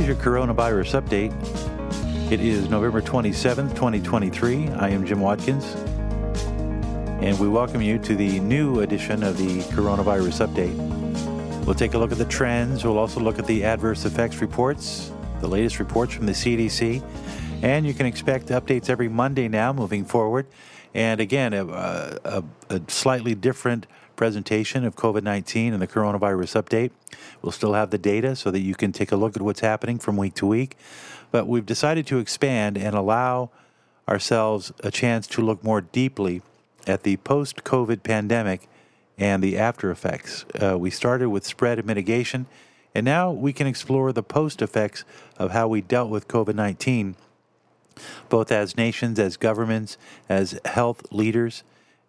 is your coronavirus update. It is November 27th, 2023. I am Jim Watkins, and we welcome you to the new edition of the coronavirus update. We'll take a look at the trends. We'll also look at the adverse effects reports, the latest reports from the CDC, and you can expect updates every Monday now moving forward. And again, a, a, a slightly different presentation of COVID 19 and the coronavirus update. We'll still have the data so that you can take a look at what's happening from week to week. But we've decided to expand and allow ourselves a chance to look more deeply at the post COVID pandemic and the after effects. Uh, we started with spread and mitigation, and now we can explore the post effects of how we dealt with COVID 19, both as nations, as governments, as health leaders.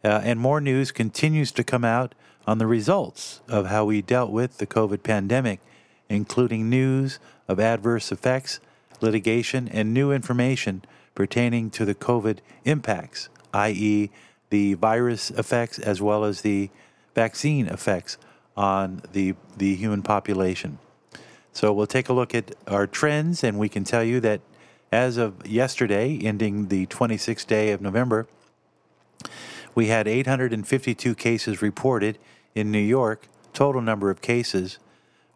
Uh, and more news continues to come out on the results of how we dealt with the COVID pandemic, including news of adverse effects, litigation, and new information pertaining to the COVID impacts, i.e., the virus effects as well as the vaccine effects on the, the human population. So we'll take a look at our trends, and we can tell you that as of yesterday, ending the 26th day of November, we had 852 cases reported in New York. Total number of cases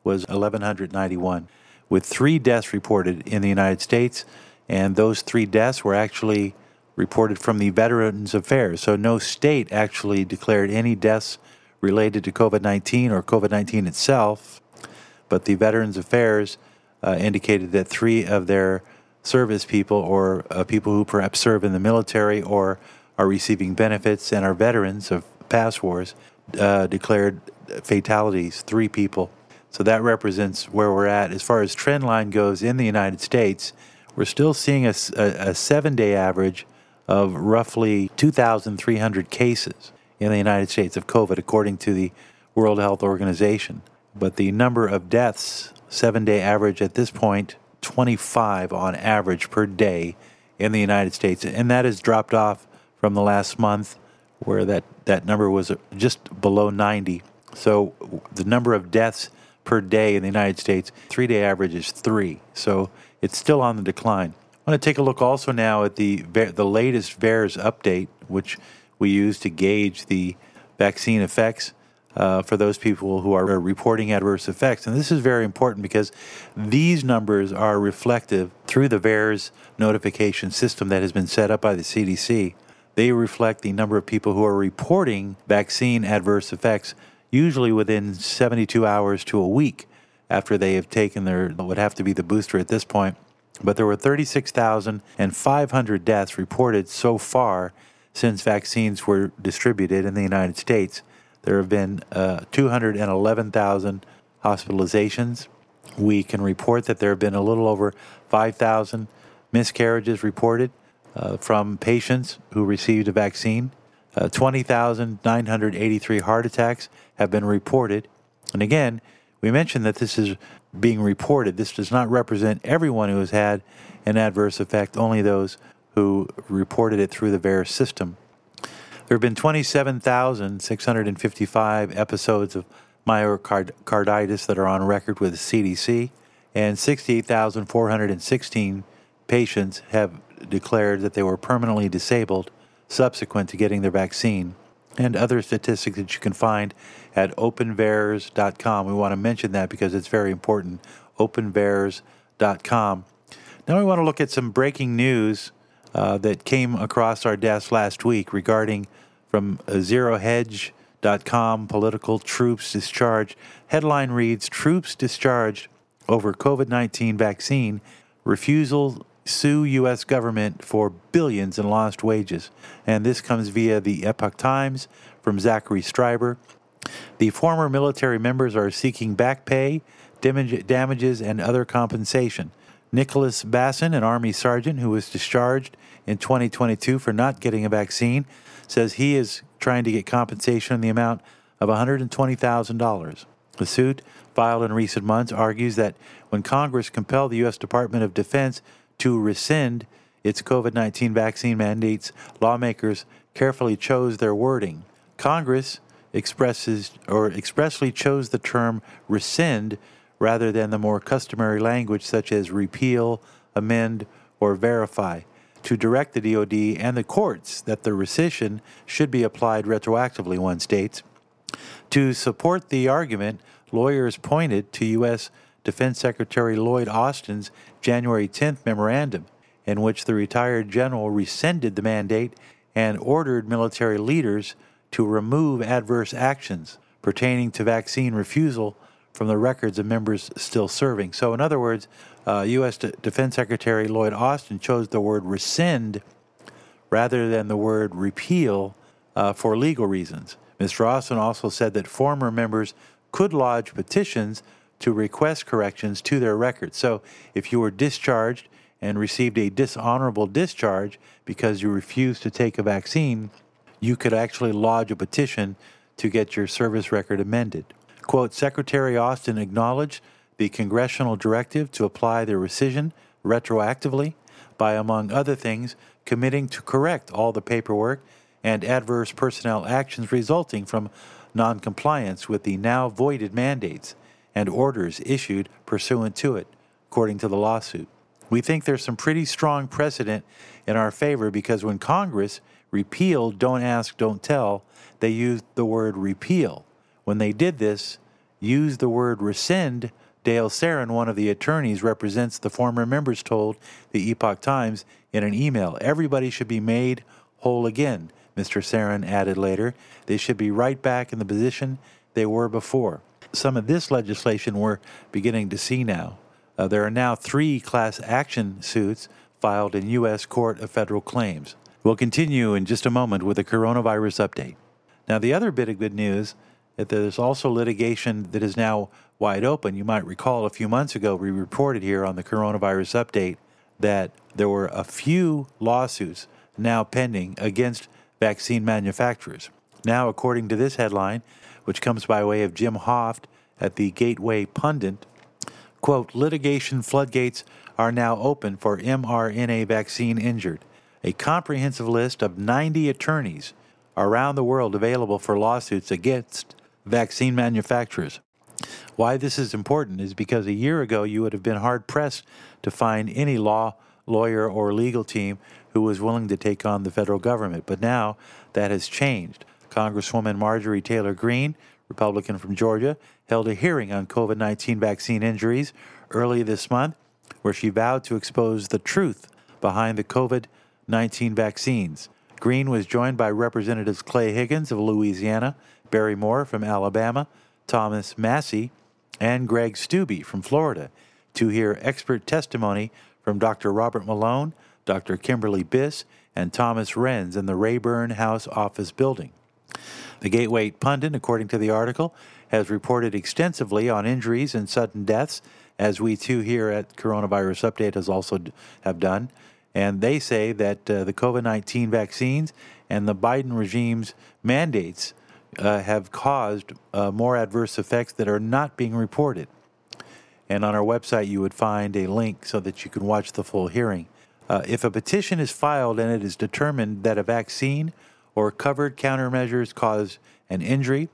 was 1,191, with three deaths reported in the United States, and those three deaths were actually reported from the Veterans Affairs. So no state actually declared any deaths related to COVID 19 or COVID 19 itself, but the Veterans Affairs uh, indicated that three of their service people or uh, people who perhaps serve in the military or are receiving benefits and are veterans of past wars uh, declared fatalities, three people. So that represents where we're at. As far as trend line goes in the United States, we're still seeing a, a, a seven day average of roughly 2,300 cases in the United States of COVID, according to the World Health Organization. But the number of deaths, seven day average at this point, 25 on average per day in the United States. And that has dropped off from the last month, where that, that number was just below 90. So the number of deaths per day in the United States, three day average is three. So it's still on the decline. I want to take a look also now at the the latest VAERS update, which we use to gauge the vaccine effects uh, for those people who are reporting adverse effects. And this is very important because these numbers are reflective through the VAERS notification system that has been set up by the CDC they reflect the number of people who are reporting vaccine adverse effects, usually within 72 hours to a week after they have taken their, would have to be the booster at this point. But there were 36,500 deaths reported so far since vaccines were distributed in the United States. There have been uh, 211,000 hospitalizations. We can report that there have been a little over 5,000 miscarriages reported uh, from patients who received a vaccine. Uh, 20,983 heart attacks have been reported. And again, we mentioned that this is being reported. This does not represent everyone who has had an adverse effect, only those who reported it through the VAERS system. There have been 27,655 episodes of myocarditis that are on record with the CDC, and 68,416 patients have declared that they were permanently disabled subsequent to getting their vaccine, and other statistics that you can find at openvaers.com. We want to mention that because it's very important. openvaers.com. Now we want to look at some breaking news uh, that came across our desk last week regarding from zerohedge.com political troops discharged. Headline reads Troops discharged over COVID 19 vaccine refusal sue U.S. government for billions in lost wages. And this comes via the Epoch Times from Zachary Stieber. The former military members are seeking back pay, damages, and other compensation. Nicholas Basson, an Army sergeant who was discharged in 2022 for not getting a vaccine, says he is trying to get compensation in the amount of $120,000. The suit, filed in recent months, argues that when Congress compelled the U.S. Department of Defense to rescind its COVID 19 vaccine mandates, lawmakers carefully chose their wording. Congress expresses or expressly chose the term rescind rather than the more customary language such as repeal, amend, or verify, to direct the DoD and the courts that the rescission should be applied retroactively, one states. To support the argument, lawyers pointed to U.S. Defense Secretary Lloyd Austin's January 10th memorandum, in which the retired general rescinded the mandate and ordered military leaders to remove adverse actions pertaining to vaccine refusal from the records of members still serving. So, in other words, uh, U.S. D- Defense Secretary Lloyd Austin chose the word rescind rather than the word repeal uh, for legal reasons. Mr. Austin also said that former members could lodge petitions to request corrections to their records. So, if you were discharged and received a dishonorable discharge because you refused to take a vaccine, you could actually lodge a petition to get your service record amended. Quote Secretary Austin acknowledged the congressional directive to apply the rescission retroactively by, among other things, committing to correct all the paperwork and adverse personnel actions resulting from noncompliance with the now voided mandates and orders issued pursuant to it, according to the lawsuit. We think there's some pretty strong precedent in our favor because when Congress repealed Don't Ask, Don't Tell, they used the word repeal. When they did this, used the word rescind, Dale Saran, one of the attorneys, represents the former members, told the Epoch Times in an email. Everybody should be made whole again, Mr. Saran added later. They should be right back in the position they were before. Some of this legislation we're beginning to see now. Uh, there are now three class action suits filed in U.S. Court of Federal Claims. We'll continue in just a moment with a coronavirus update. Now, the other bit of good news that there's also litigation that is now wide open. You might recall a few months ago we reported here on the coronavirus update that there were a few lawsuits now pending against vaccine manufacturers. Now, according to this headline, which comes by way of Jim Hoft at the Gateway Pundit, quote, litigation floodgates are now open for mRNA vaccine injured. A comprehensive list of 90 attorneys around the world available for lawsuits against vaccine manufacturers. Why this is important is because a year ago you would have been hard pressed to find any law, lawyer, or legal team who was willing to take on the federal government. But now that has changed. Congresswoman Marjorie Taylor Greene, Republican from Georgia, held a hearing on COVID 19 vaccine injuries early this month where she vowed to expose the truth behind the COVID 19 vaccines. Greene was joined by Representatives Clay Higgins of Louisiana, Barry Moore from Alabama, Thomas Massie, and Greg Steube from Florida to hear expert testimony from Dr. Robert Malone, Dr. Kimberly Biss, and Thomas Renz in the Rayburn House Office Building. The Gateway Pundit, according to the article, has reported extensively on injuries and sudden deaths, as we too here at Coronavirus Update has also have done. And they say that uh, the COVID 19 vaccines and the Biden regime's mandates uh, have caused uh, more adverse effects that are not being reported. And on our website, you would find a link so that you can watch the full hearing. Uh, if a petition is filed and it is determined that a vaccine or covered countermeasures cause an injury,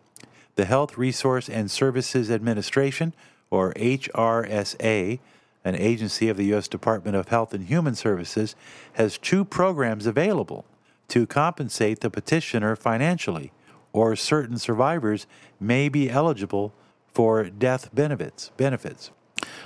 the Health Resource and Services Administration, or HRSA, an agency of the U.S. Department of Health and Human Services, has two programs available to compensate the petitioner financially or certain survivors may be eligible for death benefits. benefits.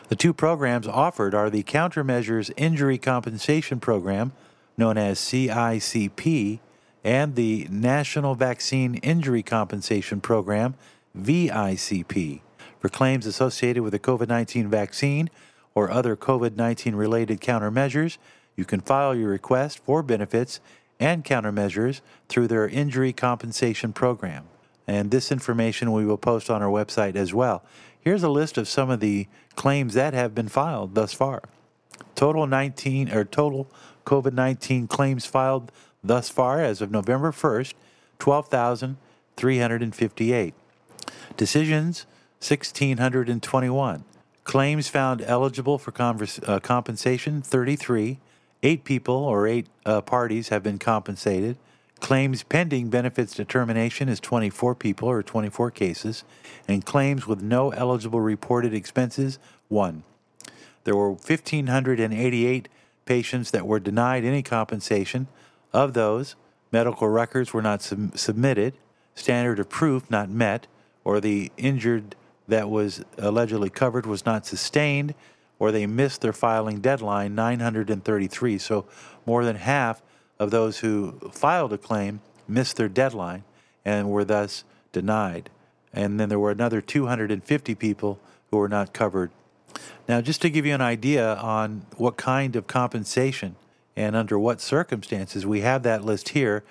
The two programs offered are the Countermeasures Injury Compensation Program, known as CICP, and the National Vaccine Injury Compensation Program, VICP, for claims associated with the COVID 19 vaccine or other COVID 19 related countermeasures. You can file your request for benefits and countermeasures through their injury compensation program. And this information we will post on our website as well. Here's a list of some of the claims that have been filed thus far. Total 19 or total COVID-19 claims filed thus far as of November 1st, 12,358. Decisions 1621. Claims found eligible for converse, uh, compensation 33 Eight people or eight uh, parties have been compensated. Claims pending benefits determination is 24 people or 24 cases, and claims with no eligible reported expenses, 1. There were 1,588 patients that were denied any compensation. Of those, medical records were not sub- submitted, standard of proof not met, or the injured that was allegedly covered was not sustained, or they missed their filing deadline 933. So more than half of those who filed a claim missed their deadline and were thus denied. And then there were another 250 people who were not covered. Now, just to give you an idea on what kind of compensation and under what circumstances, we have that list here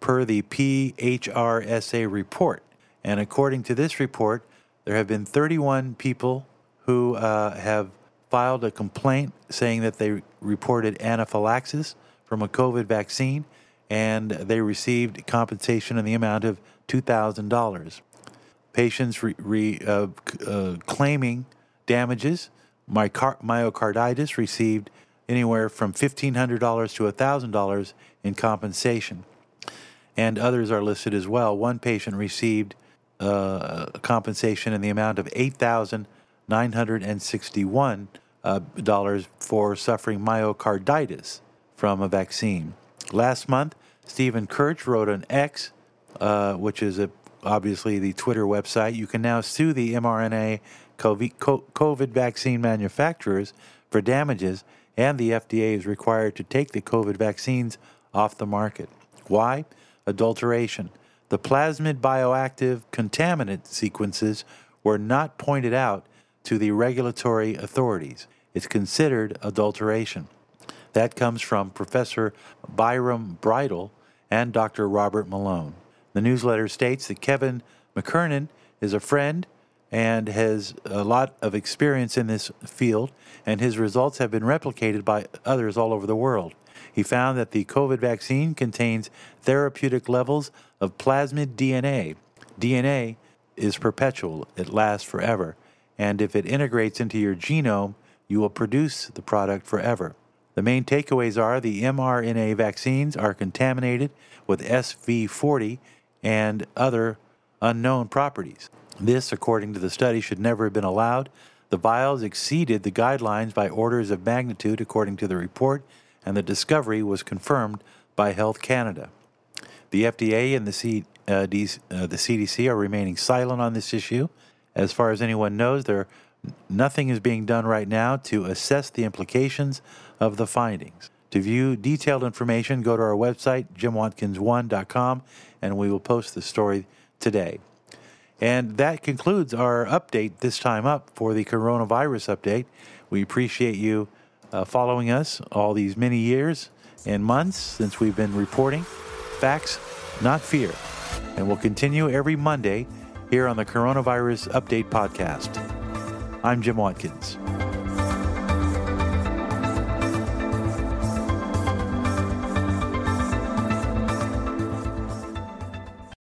per the PHRSA report. And according to this report, there have been 31 people who uh, have filed a complaint saying that they reported anaphylaxis from a COVID vaccine, and they received compensation in the amount of $2,000. Patients re, re, uh, uh, claiming damages, myocarditis, received anywhere from $1,500 to $1,000 in compensation. And others are listed as well. One patient received uh, compensation in the amount of $8,961 uh, for suffering myocarditis from a vaccine. Last month, Stephen Kirsch wrote an X, uh, which is a, obviously the Twitter website. You can now sue the mRNA COVID vaccine manufacturers for damages, and the FDA is required to take the COVID vaccines off the market. Why? Adulteration. The plasmid bioactive contaminant sequences were not pointed out to the regulatory authorities. It's considered adulteration. That comes from Professor Byram Bridle and Dr. Robert Malone. The newsletter states that Kevin McKernan is a friend and has a lot of experience in this field, and his results have been replicated by others all over the world. He found that the COVID vaccine contains therapeutic levels of plasmid DNA. DNA is perpetual, it lasts forever, and if it integrates into your genome, you will produce the product forever. The main takeaways are the mRNA vaccines are contaminated with SV40 and other unknown properties. This, according to the study, should never have been allowed. The vials exceeded the guidelines by orders of magnitude, according to the report, and the discovery was confirmed by Health Canada. The FDA and the, C, uh, D, uh, the CDC are remaining silent on this issue. As far as anyone knows, there nothing is being done right now to assess the implications of the findings. To view detailed information, go to our website, jimwatkins1.com, and we will post the story today. And that concludes our update this time up for the coronavirus update. We appreciate you uh, following us all these many years and months since we've been reporting facts, not fear. And we'll continue every Monday here on the Coronavirus Update Podcast. I'm Jim Watkins.